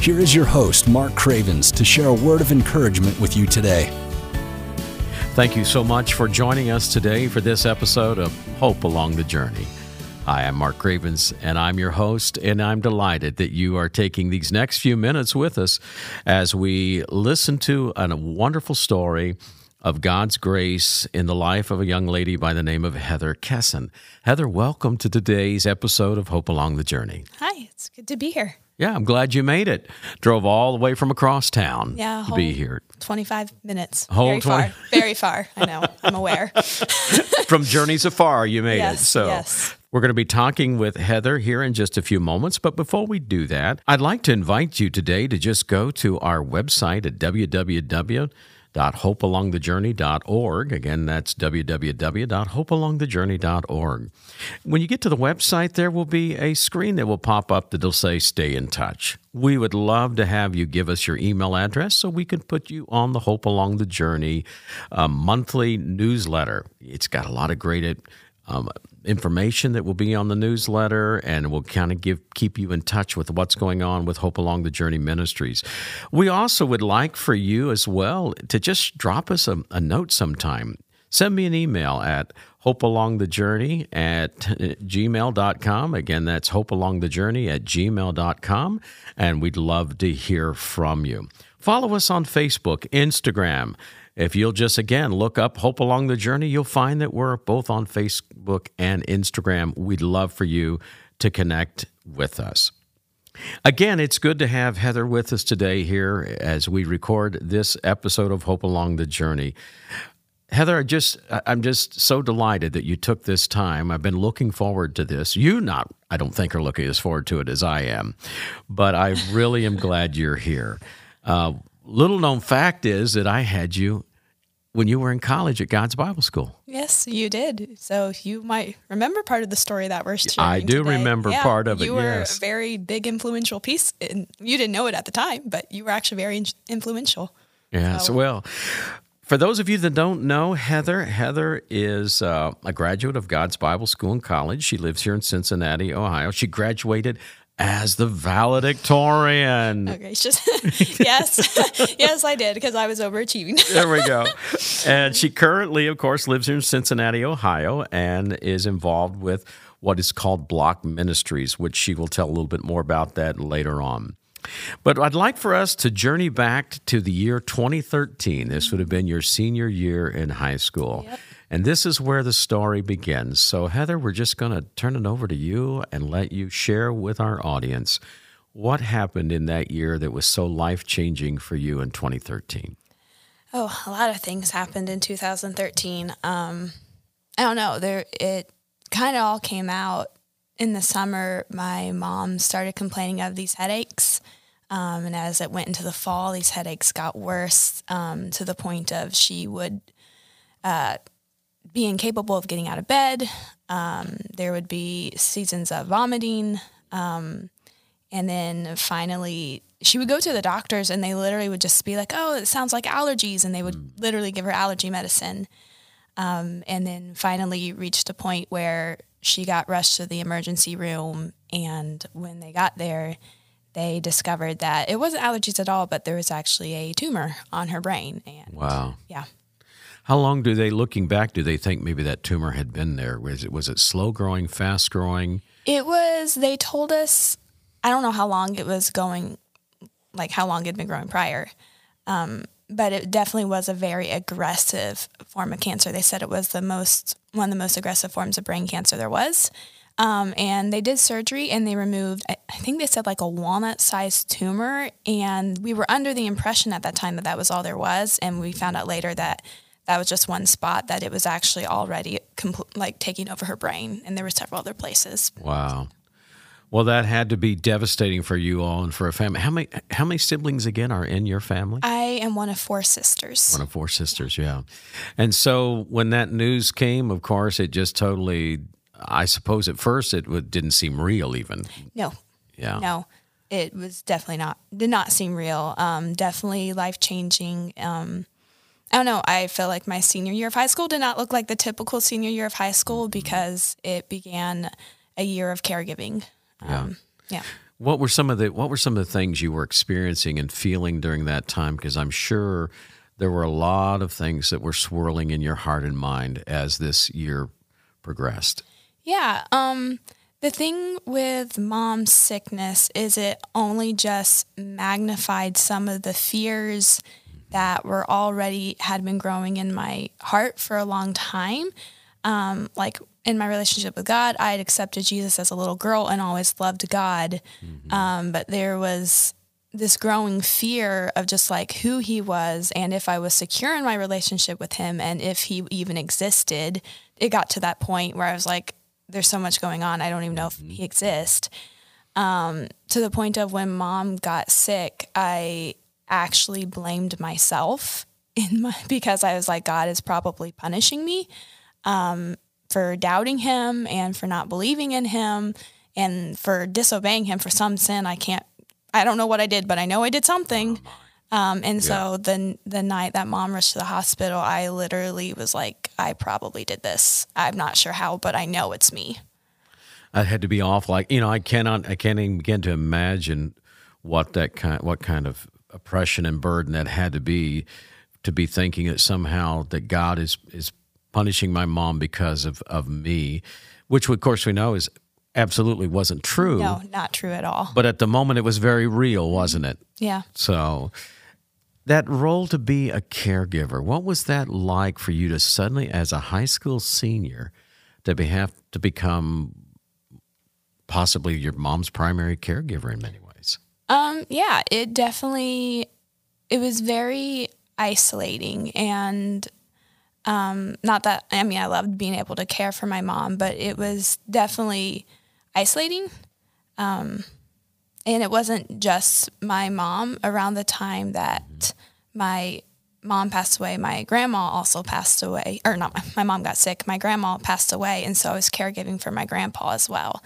here is your host, Mark Cravens, to share a word of encouragement with you today. Thank you so much for joining us today for this episode of Hope Along the Journey. Hi, I'm Mark Cravens, and I'm your host, and I'm delighted that you are taking these next few minutes with us as we listen to a wonderful story of God's grace in the life of a young lady by the name of Heather Kessen. Heather, welcome to today's episode of Hope Along the Journey. Hi, it's good to be here. Yeah, I'm glad you made it. Drove all the way from across town Yeah, to be here. 25 minutes. Whole very 20 far. Very far. I know. I'm aware. From Journeys Afar, you made it. So yes. we're going to be talking with Heather here in just a few moments. But before we do that, I'd like to invite you today to just go to our website at www.hopealongthejourney.org. Again, that's www.hopealongthejourney.org. When you get to the website, there will be a screen that will pop up that'll say stay in touch. We would love to have you give us your email address so we can put you on the Hope Along the Journey uh, monthly newsletter. It's got a lot of great um, information that will be on the newsletter and will kind of give keep you in touch with what's going on with Hope Along the Journey Ministries. We also would like for you as well to just drop us a, a note sometime. Send me an email at hopealongthejourney at eh, gmail.com. Again, that's hopealongthejourney at gmail.com. And we'd love to hear from you. Follow us on Facebook, Instagram. If you'll just again look up Hope Along the Journey, you'll find that we're both on Facebook and Instagram. We'd love for you to connect with us. Again, it's good to have Heather with us today here as we record this episode of Hope Along the Journey. Heather, I just I'm just so delighted that you took this time. I've been looking forward to this. You not I don't think are looking as forward to it as I am, but I really am glad you're here. Uh, little known fact is that I had you when you were in college at God's Bible School. yes, you did. So you might remember part of the story that we're sharing. I do today. remember Yeah, part of it, You were yes. a very big, influential piece. And you didn't know it at the time, but you were actually very influential. Yes. So- Well, for those of you that don't know Heather, Heather is uh, a graduate of God's Bible School and College. She lives here in Cincinnati, Ohio. She graduated as the valedictorian. Okay, just yes, yes, I did because I was overachieving. There we go. and she currently, of course, lives here in Cincinnati, Ohio, and is involved with what is called Block Ministries, which she will tell a little bit more about that later on. But I'd like for us to journey back to the year 2013. This would have been your senior year in high school. And this is where the story begins. So, Heather, we're just going to turn it over to you and let you share with our audience what happened in that year that was so life changing for you in 2013. Oh, a lot of things happened in 2013. Um, I don't know. There, it kind of all came out in the summer. My mom started complaining of these headaches, um, and as it went into the fall, these headaches got worse um, to the point of she would uh, be incapable of getting out of bed. Um, there would be seasons of vomiting. Um, and then finally, she would go to the doctors and they literally would just be like, oh, it sounds like allergies. And they would literally give her allergy medicine. Um, and then finally reached a point where she got rushed to the emergency room. And when they got there, they discovered that it wasn't allergies at all, but there was actually a tumor on her brain. And Wow. yeah. How long do they, looking back, do they think maybe that tumor had been there? Was it was it slow growing, fast growing? It was, they told us, I don't know how long it was going, like how long it had been growing prior. Um, but it definitely was a very aggressive form of cancer. They said it was the most, one of the most aggressive forms of brain cancer there was. Um, and they did surgery and they removed, I I think they said like a walnut sized tumor. And we were under the impression at that time that that was all there was. And we found out later that that was just one spot, that it was actually already compl- like taking over her brain. And there were several other places. Wow. Well, that had to be devastating for you all and for a family. How many how many siblings again are in your family? I am one of four sisters. One of four sisters, yeah. And so when that news came, of course, it just totally. I suppose at first it didn't seem real, even. No, Yeah. no, it was definitely not did not seem real. Um, definitely life changing. Um, I don't know. I feel like my senior year of high school did not look like the typical senior year of high school because it began a year of caregiving. Um, yeah. What were some of the What were some of the things you were experiencing and feeling during that time? Because I'm sure there were a lot of things that were swirling in your heart and mind as this year progressed. Yeah. Um, the thing with mom's sickness is it only just magnified some of the fears that were already had been growing in my heart for a long time. Um, like in my relationship with God, I had accepted Jesus as a little girl and always loved God. Um, but there was this growing fear of just like who he was and if I was secure in my relationship with him and if he even existed. It got to that point where I was like, there's so much going on. I don't even know if he exists. Um, to the point of when mom got sick, I actually blamed myself in my because I was like, God is probably punishing me um, for doubting him and for not believing in him and for disobeying him for some sin. I can't. I don't know what I did, but I know I did something. Um, and so the the night that mom rushed to the hospital, I literally was like, I probably did this. I'm not sure how, but I know it's me. I had to be off like you know I cannot I can't even begin to imagine what that kind what kind of oppression and burden that had to be to be thinking that somehow that God is is punishing my mom because of of me, which of course we know is absolutely wasn't true. No, not true at all. But at the moment it was very real, wasn't it? Yeah. So that role to be a caregiver, what was that like for you to suddenly as a high school senior to be have to become possibly your mom's primary caregiver in many ways? Um, yeah, it definitely it was very isolating and um not that I mean I loved being able to care for my mom, but it was definitely isolating. Um and it wasn't just my mom around the time that my mom passed away, my grandma also passed away or not my, my mom got sick, my grandma passed away and so I was caregiving for my grandpa as well.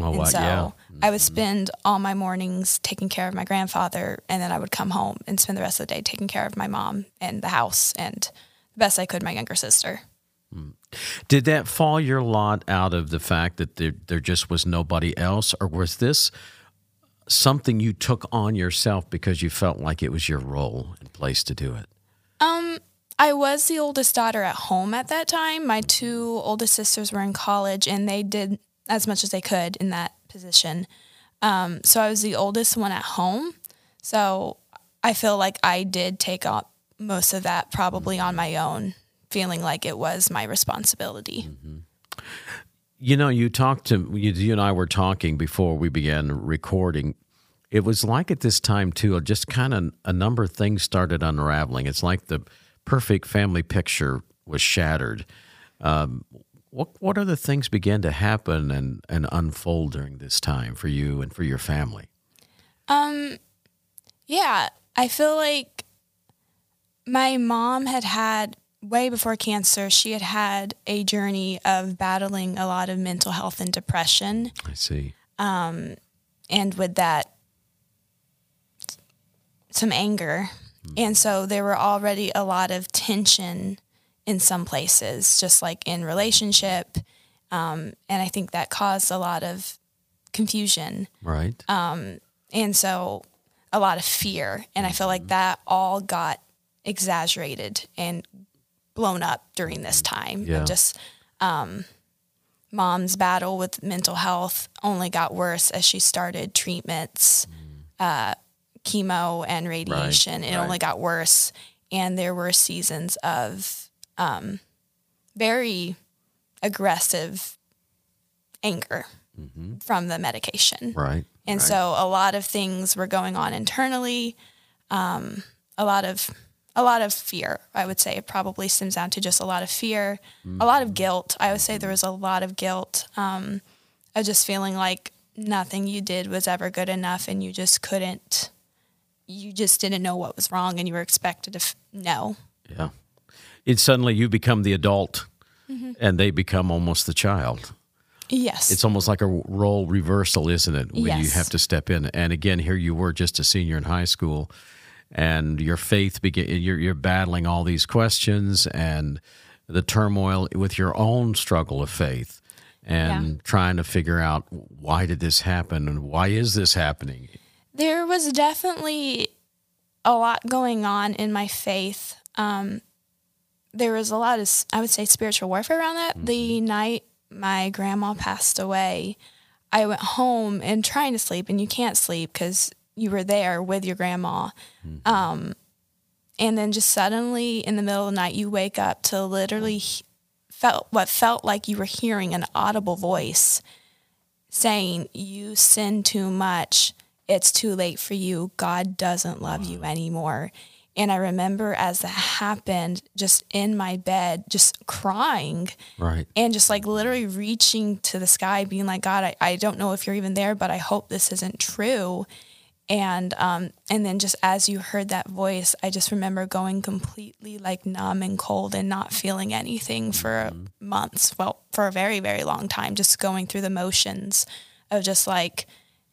Oh, And wow, so yeah. I would spend all my mornings taking care of my grandfather, and then I would come home and spend the rest of the day taking care of my mom and the house and the best I could my younger sister. Did that fall your lot out of the fact that there, there just was nobody else, or was this something you took on yourself because you felt like it was your role and place to do it? Um, I was the oldest daughter at home at that time. My two oldest sisters were in college, and they did as much as they could in that position. Um, so I was the oldest one at home. So I feel like I did take up most of that probably on my own, feeling like it was my responsibility. You know, you talked to you, you and I were talking before we began recording. It was like at this time too, just kind of a number of things started unraveling. It's like the perfect family picture was shattered. Um, what what other things began to happen and, and unfold during this time for you and for your family? Um, yeah, I feel like my mom had had way before cancer. She had had a journey of battling a lot of mental health and depression, I see. Um, and with that, some anger, and so there were already a lot of tension in some places, just like in relationship, um, and I think that caused a lot of confusion Right. and so a lot of fear and i feel like that all got exaggerated and blown up during this time Yeah. just um, mom's battle with mental health only got worse as she started treatments uh, chemo and radiation it right. only got worse and there were seasons of um, very aggressive anger from the medication right. and right. so a lot of things were going on internally. Um, a lot of a lot of fear, I would say. It probably stems down to just a lot of fear, a lot of guilt. I would say there was a lot of guilt. Um, of just feeling like nothing you did was ever good enough and you just couldn't you just didn't know what was wrong and you were expected to f- know Yeah. It's suddenly you become the adult and they become almost the child. yes It's almost like a role reversal, isn't it? When you have to step in. And again, here you were just a senior in high school and your faith begin you're you're battling all these questions and the turmoil with your own struggle of faith and trying to figure out why did this happen and why is this happening? there was definitely a lot going on in my faith. Um, there was a lot of, I would say, spiritual warfare around that. The mm-hmm. night my grandma passed away, I went home and trying to sleep, and you can't sleep because you were there with your grandma. Mm-hmm. Um, and then just suddenly in the middle of the night, you wake up to literally mm. he- felt what felt like you were hearing an audible voice saying, You sin too much. It's too late for you. God doesn't love you anymore. And I remember as that happened, just in my bed, just crying Right. and just like literally reaching to the sky, being like, God, I, I don't know if you're even there, but I hope this isn't true. And um, and then just as you heard that voice, I just remember going completely like numb and cold and not feeling anything for months. Well, for a very very long time, just going through the motions of just like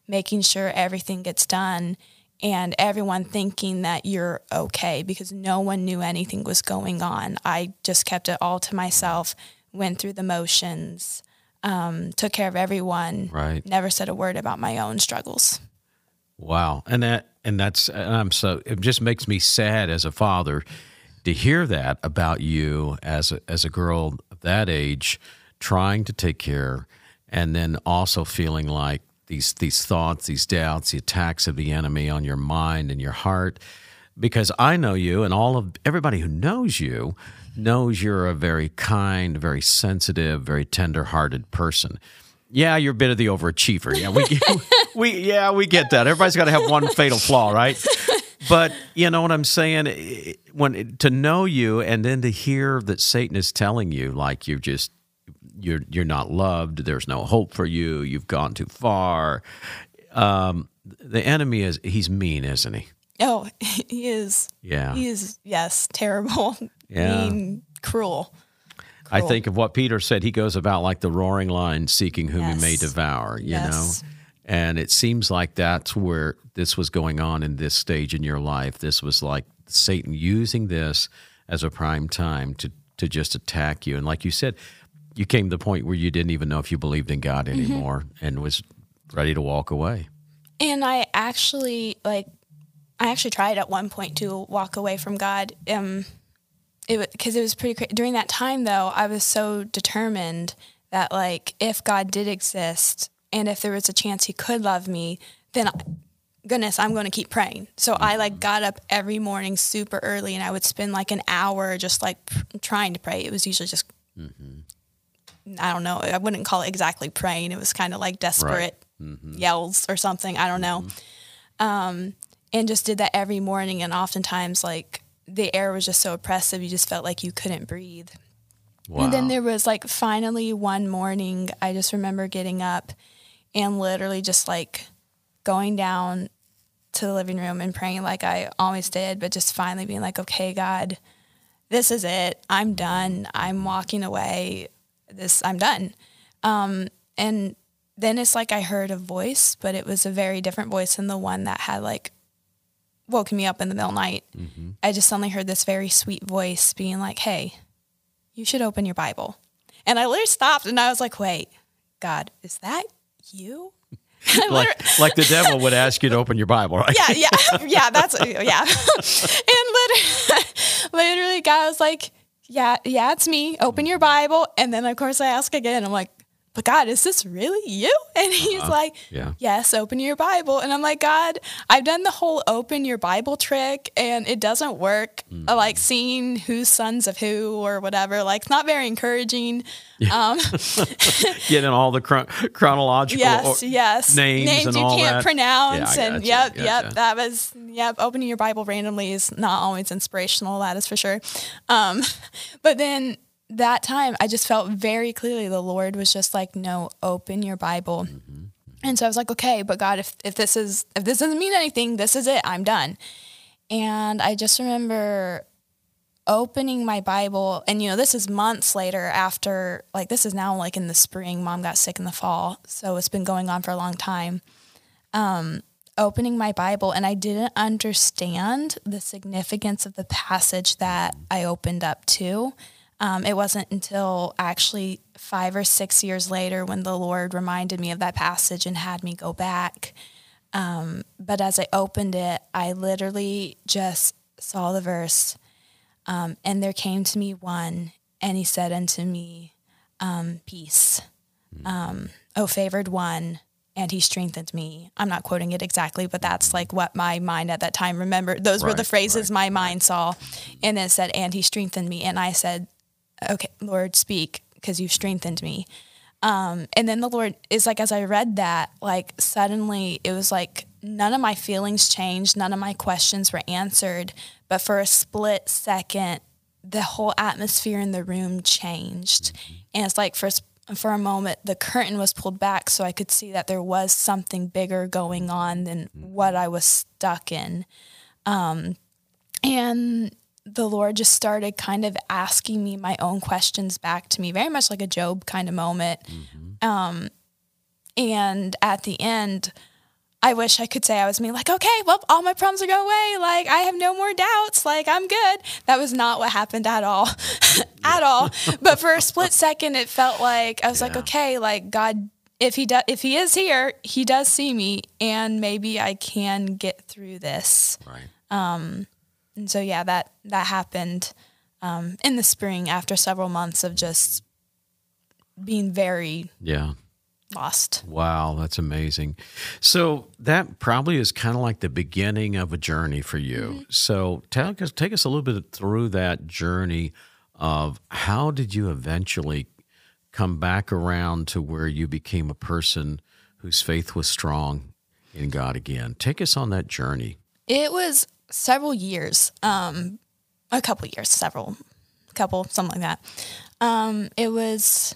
making sure everything gets done and everyone thinking that you're okay because no one knew anything was going on. I just kept it all to myself, went through the motions, um, took care of everyone, Right. never said a word about my own struggles. Wow, and that and that's and I'm so it just makes me sad as a father to hear that about you as a, as a girl of that age, trying to take care, and then also feeling like these these thoughts, these doubts, the attacks of the enemy on your mind and your heart. Because I know you, and all of everybody who knows you knows you're a very kind, very sensitive, very tender-hearted person. Yeah, you're a bit of the overachiever. Yeah, we we yeah we get that. Everybody's got to have one fatal flaw, right? But you know what I'm saying? When to know you and then to hear that Satan is telling you like you're just you're you're not loved. There's no hope for you. You've gone too far. Um, the enemy is he's mean, isn't he? Oh, he is. Yeah. He is, yes, terrible, Yeah. mean, cruel. I think of what Peter said. He goes about like the roaring lion, seeking whom he may devour. You Yes. know, and it seems like that's where this was going on in this stage in your life. This was like Satan using this as a prime time to to just attack you. And like you said, you came to the point where you didn't even know if you believed in God Mm-hmm. anymore, and was ready to walk away. And I actually like I actually tried at one point to walk away from God. Um it because it was pretty cra- during that time though, I was so determined that like if God did exist and if there was a chance he could love me, then I, goodness, I'm going to keep praying. So I like got up every morning super early and I would spend like an hour just like pr- trying to pray. It was usually just I don't know. I wouldn't call it exactly praying. It was kind of like desperate yells or something. I don't know. Um, and just did that every morning. And oftentimes, like the air was just so oppressive, you just felt like you couldn't breathe. Wow. And then there was like finally one morning, I just remember getting up and literally just like going down to the living room and praying like I always did, but just finally being like, okay, God, this is it. I'm done. I'm walking away. This, I'm done. Um, and then it's like I heard a voice, but it was a very different voice than the one that had like woken me up in the middle of the night. I just suddenly heard this very sweet voice being like, hey, you should open your Bible. And I literally stopped and I was like, wait, God, is that you? And I literally- like like the devil would ask you to open your Bible, right? yeah, yeah, yeah. That's yeah. and literally, literally, God was like, "Yeah, yeah, it's me. Open your Bible." And then, of course, I ask again. I'm like, "But God, is this really you?" And He's like, Yeah. "Yes, open your Bible." And I'm like, "God, I've done the whole open your Bible trick, and it doesn't work. I like seeing who's sons of who or whatever. Like, it's not very encouraging." Um, Getting all the chron- chronological Yes, or- yes. names and you all can't that. pronounce. Yeah, and yep, gotcha. yep. That was yep. Opening your Bible randomly is not always inspirational. That is for sure. Um, but then that time, I just felt very clearly the Lord was just like, "No, open your Bible." Mm-hmm, And so I was like, okay, but God, if, if this is if this doesn't mean anything, this is it. I'm done. And I just remember opening my Bible, and you know, this is months later after, like, this is now like in the spring. Mom got sick in the fall, so it's been going on for a long time. Um, opening my Bible, and I didn't understand the significance of the passage that I opened up to. Um, it wasn't until actually five or six years later when the Lord reminded me of that passage and had me go back. Um, but as I opened it, I literally just saw the verse um, and there came to me one, and he said unto me, um, Peace. Um, o favored one, and he strengthened me. I'm not quoting it exactly, but that's like what my mind at that time remembered. Those were the phrases right, my mind saw. And it said, And he strengthened me. And I said, Okay, Lord, speak, because you've strengthened me. Um, and then the Lord is like, as I read that, like suddenly it was like none of my feelings changed, none of my questions were answered, but for a split second, the whole atmosphere in the room changed. And it's like for for a moment, the curtain was pulled back so I could see that there was something bigger going on than what I was stuck in. Um, and the Lord just started kind of asking me my own questions back to me, very much like a Job kind of moment. Um, and at the end, I wish I could say I was me, like, okay, well, all my problems are going away. Like, I have no more doubts. Like, I'm good. That was not what happened at all, at all. But for a split second, it felt like I was like, okay, like God, if he does, if he is here, he does see me, and maybe I can get through this. Right. And so yeah, that that happened um, in the spring after several months of just being very Yeah. lost. Wow, that's amazing. So that probably is kind of like the beginning of a journey for you. So take us take us a little bit through that journey of how did you eventually come back around to where you became a person whose faith was strong in God again. Take us on that journey. It was several years, um, a couple years, several, couple, something like that. Um, it was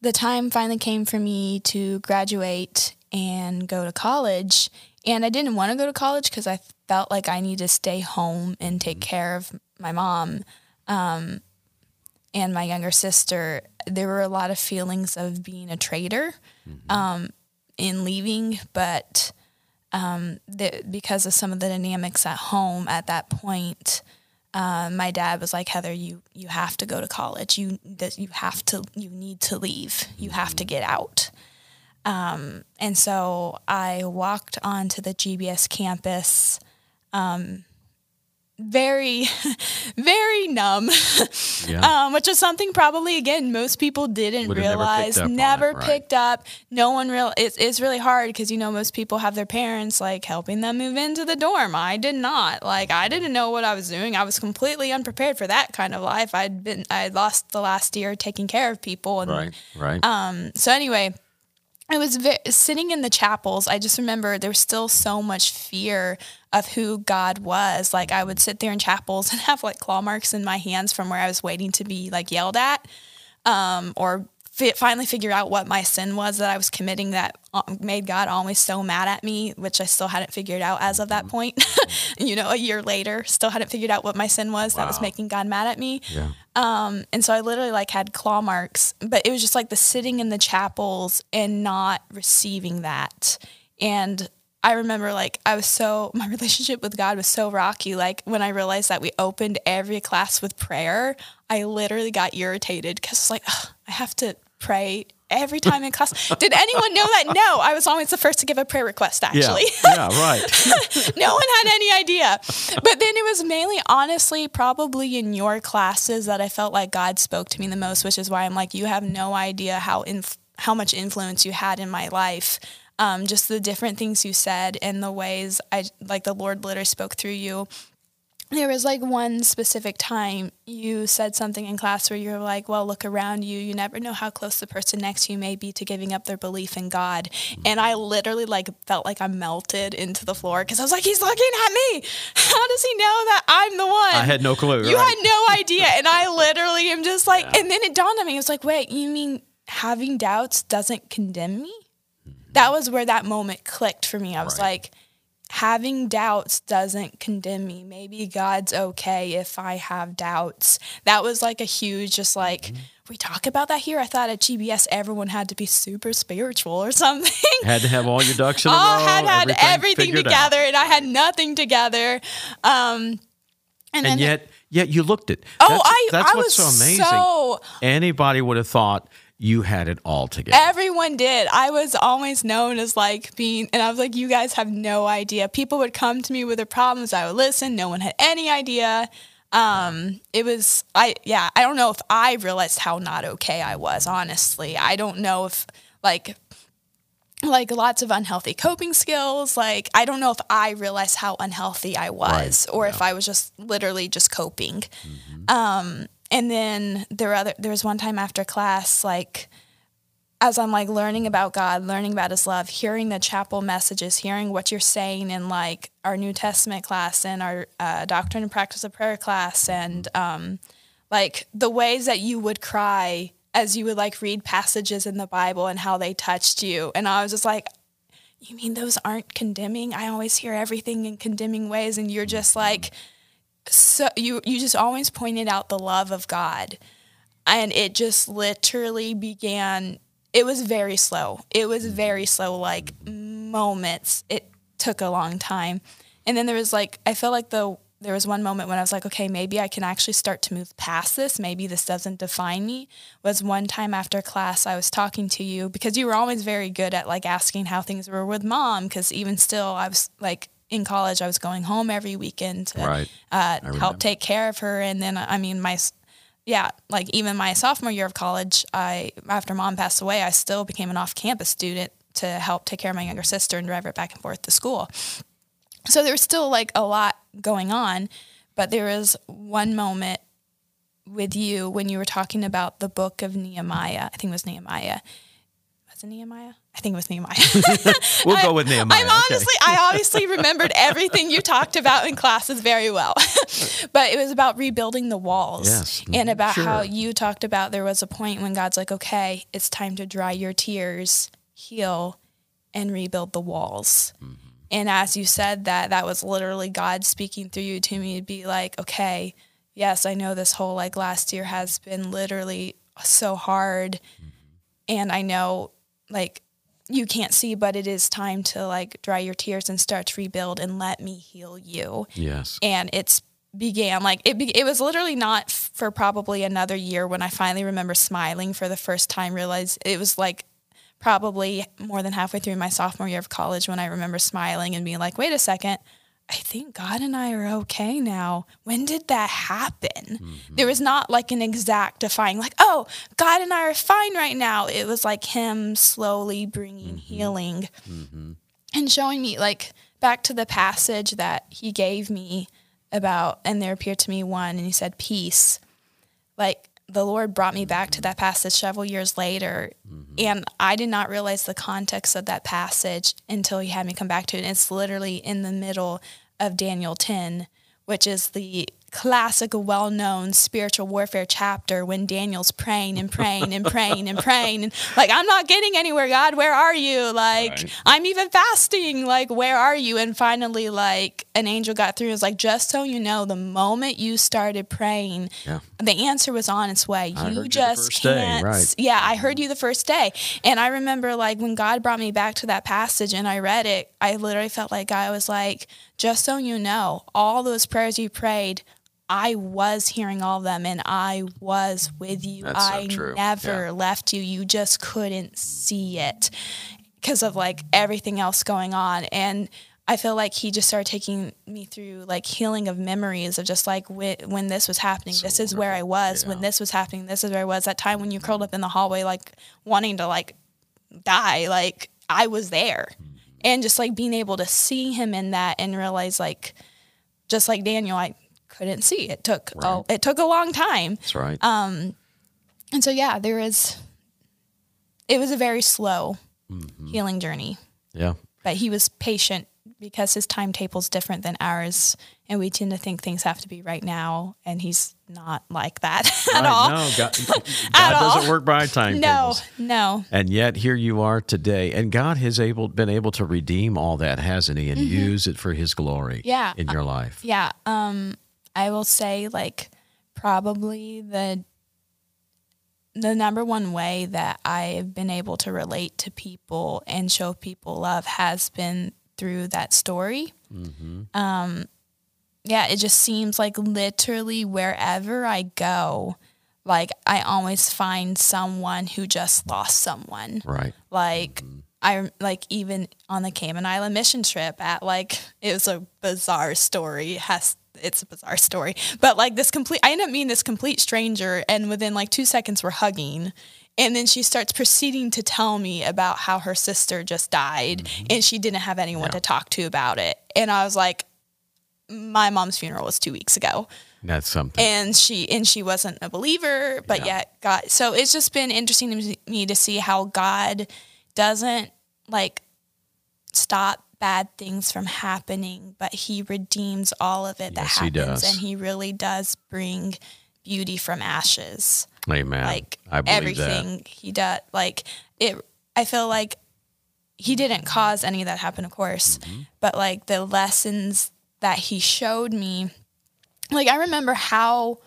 the time finally came for me to graduate and go to college. And I didn't want to go to college because I felt like I needed to stay home and take care of my mom um, and my younger sister. There were a lot of feelings of being a traitor um, in leaving, but um, the, because of some of the dynamics at home at that point, uh, my dad was like, Heather, you you have to go to college. You that you have to you need to leave. You have to get out. Um, and so I walked onto the GBS campus, um, very, very numb, Yeah. um, which is something probably again most people didn't Would've never realize, picked up on it, never right. picked up. No one real. It's it's really hard because you know most people have their parents like helping them move into the dorm. I did not. Like I didn't know what I was doing. I was completely unprepared for that kind of life. I'd been I lost the last year taking care of people and right. Right. um, so anyway, I was ve- sitting in the chapels. I just remember there was still so much fear of who God was. Like I would sit there in chapels and have like claw marks in my hands from where I was waiting to be like yelled at, um, or fi- finally figure out what my sin was that I was committing that uh, made God always so mad at me, which I still hadn't figured out as of that point. you know, a year later, still hadn't figured out what my sin was that was making God mad at me. yeah. Um, and so I literally like had claw marks, but it was just like the sitting in the chapels and not receiving that. And I remember like I was so my relationship with God was so rocky. Like when I realized that we opened every class with prayer, I literally got irritated because it's like I have to pray every time in class. Did anyone know that? No, I was always the first to give a prayer request. Actually, Yeah. yeah. Right. no one had any idea. But then it was mainly, honestly, probably in your classes that I felt like God spoke to me the most, which is why I'm like, you have no idea how inf- how much influence you had in my life. Um, just the different things you said and the ways I like the Lord literally spoke through you. There was like one specific time you said something in class where you were like, Well, look around you. You never know how close the person next to you may be to giving up their belief in God. And I literally like felt like I melted into the floor because I was like, He's looking at me. How does he know that I'm the one? I had no clue. You right? had no idea. And I literally am just like, and then it dawned on me. It was like, wait, you mean having doubts doesn't condemn me? That was where that moment clicked for me. I was Right. like, having doubts doesn't condemn me. Maybe God's okay if I have doubts. That was like a huge, just like, Mm-hmm. we talk about that here. I thought at GBS everyone had to be super spiritual or something. Had to have all your ducks in a row. I had had everything, out. together and I had nothing together. Um, and, then yet, yet you looked it. Oh, that's, I- that's I what's was so amazing. so- Anybody would have thought you had it all together. Everyone did. I was always known as like being, and I was like, you guys have no idea. People would come to me with their problems. I would listen. No one had any idea. Um, it was, I, yeah, I don't know if I realized how not okay I was, honestly. I don't know if like, like lots of unhealthy coping skills. Like, I don't know if I realized how unhealthy I was Right, or if I was just literally just coping. Um, and then there were other, there was one time after class, like, as I'm like learning about God, learning about His love, hearing the chapel messages, hearing what you're saying in like our New Testament class and our uh, Doctrine and Practice of Prayer class, and um, like the ways that you would cry as you would like read passages in the Bible and how they touched you. And I was just like, you mean those aren't condemning? I always hear everything in condemning ways, and you're just like, so you you just always pointed out the love of God, and it just literally began. It was very slow. It was mm-hmm. very slow, like moments. It took a long time, and then there was like I felt like the there was one moment when I was like, okay, maybe I can actually start to move past this. Maybe this doesn't define me. Was one time after class, I was talking to you because you were always very good at like asking how things were with mom. Because even still, I was like in college, I was going home every weekend to Right. uh, help take care of her. And then, I mean, my, yeah, like even my sophomore year of college, I, after mom passed away, I still became an off campus student to help take care of my younger sister and drive her back and forth to school. So there was still like a lot going on, but there was one moment with you when you were talking about the book of Nehemiah. I think it was Nehemiah. Was it Nehemiah? I think it was Nehemiah. We'll go with Nehemiah. I'm okay. honestly, I obviously remembered everything you talked about in classes very well, but it was about rebuilding the walls Yes. and about how you talked about there was a point when God's like, okay, it's time to dry your tears, heal, and rebuild the walls. Mm-hmm. And as you said that, that was literally God speaking through you to me to be like, okay, yes, I know this whole like last year has been literally so hard. And I know like you can't see, but it is time to like dry your tears and start to rebuild and let me heal you. Yes. And it's began like it, be, it was literally not f- for probably another year when I finally remember smiling for the first time, realized it was like probably more than halfway through my sophomore year of college when I remember smiling and being like, wait a second, I think God and I are okay now. When did that happen? Mm-hmm. There was not like an exact defying, like, oh, God and I are fine right now. It was like Him slowly bringing mm-hmm. healing mm-hmm. and showing me, like, back to the passage that He gave me about, and there appeared to me one, and He said, peace like the Lord brought me back to that passage several years later, and I did not realize the context of that passage until He had me come back to it. And it's literally in the middle of Daniel 10, which is the classic, well known spiritual warfare chapter when Daniel's praying and praying and praying and praying. And like, I'm not getting anywhere, God, where are you? Like, Right. I'm even fasting. Like, where are you? And finally, like, an angel got through and was like, just so you know, the moment you started praying, Yeah. the answer was on its way. I you You just day, can't. right. Yeah, I heard mm-hmm. you the first day. And I remember like when God brought me back to that passage and I read it, I literally felt like I was like, just so you know, all those prayers you prayed, I was hearing all of them and I was with you. That's so I true. never Yeah. left you. You just couldn't see it because of like everything else going on. And I feel like he just started taking me through like healing of memories of just like when, when this was happening, this is where I was. When this was happening, this is where I was. That time when you curled up in the hallway, like wanting to like die, like I was there. Mm-hmm. And just like being able to see him in that and realize like, just like Daniel, I couldn't see. It took oh, it took a long time. That's right. Um, And so yeah, there is. It was a very slow Mm-hmm. healing journey, yeah. but he was patient because his timetable's different than ours, and we tend to think things have to be right now, and he's not like that at Right, all. No, God, God At doesn't all. work by time No, timetables. no. And yet here you are today, and God has able been able to redeem all that, hasn't He, and use it for His glory. Mm-hmm. Yeah. in your life. Yeah. Um, I will say like probably the the number one way that I've been able to relate to people and show people love has been through that story. Um, yeah, it just seems like literally wherever I go, like I always find someone who just lost someone. Right. Like mm-hmm. I like even on the Cayman Island mission trip at like it was a bizarre story. It has it's a bizarre story. But like this complete I end up meeting this complete stranger and within like two seconds we're hugging. And then she starts proceeding to tell me about how her sister just died mm-hmm. and she didn't have anyone to talk to about it. And I was like, My mom's funeral was two weeks ago That's something. and she and she wasn't a believer but Yeah. yet god so it's just been interesting to me to see how god doesn't like stop bad things from happening but he redeems all of it that Yes, he happens does. and he really does bring beauty from ashes Amen. like I believe everything he does like it i feel like he didn't cause any of that happen of course Mm-hmm. but like the lessons that he showed me like i remember how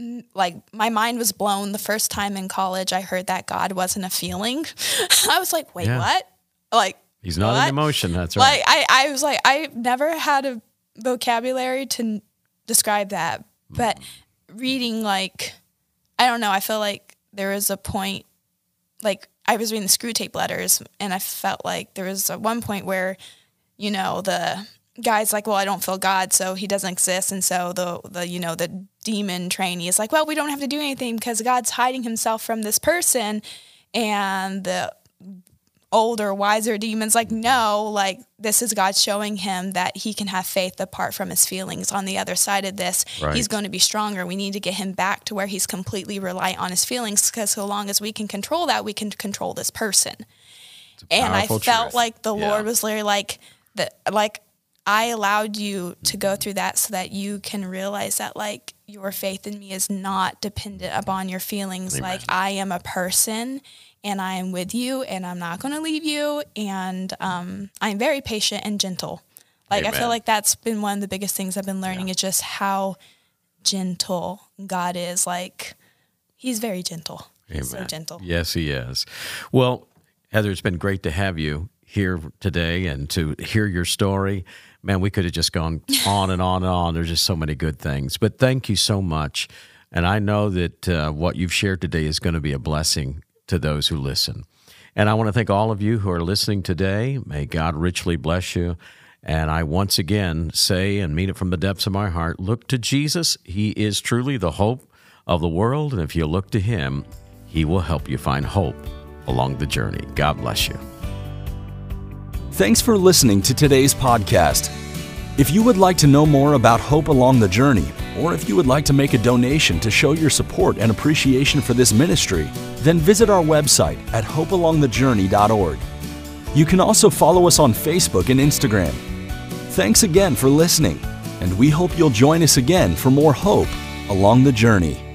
mm, like my mind was blown the first time in college i heard that god wasn't a feeling i was like wait Yeah. what like. He's not what? an emotion. That's right. like I, I was like I never had a vocabulary to describe that, but reading like I don't know, I feel like there was a point like I was reading the Screwtape letters and I felt like there was a one point where you know the guy's like well I don't feel God so he doesn't exist and so the the you know the demon trainee is like well we don't have to do anything because God's hiding himself from this person and the older, wiser demons like, no, like this is God showing him that he can have faith apart from his feelings. On the other side of this, Right. he's going to be stronger. We need to get him back to where he's completely reliant on his feelings because so long as we can control that, we can control this person. And I felt truth. like the Yeah. Lord was literally like that like I allowed you to go through that so that you can realize that like your faith in me is not dependent upon your feelings. Like I am a person and I am with you and I'm not going to leave you and um, I'm very patient and gentle. Like I feel like that's been one of the biggest things I've been learning is just how gentle God is. Like he's very gentle. He's so gentle. Yes, he is. Well, Heather, it's been great to have you here today and to hear your story. Man, we could have just gone on and on and on. There's just so many good things. But thank you so much. And I know that uh, what you've shared today is going to be a blessing to those who listen. And I want to thank all of you who are listening today. May God richly bless you. And I once again say and mean it from the depths of my heart look to Jesus. He is truly the hope of the world. And if you look to Him, He will help you find hope along the journey. God bless you. Thanks for listening to today's podcast. If you would like to know more about Hope Along the Journey, or if you would like to make a donation to show your support and appreciation for this ministry, then visit our website at hopealongthejourney.org. You can also follow us on Facebook and Instagram. Thanks again for listening, and we hope you'll join us again for more hope along the journey.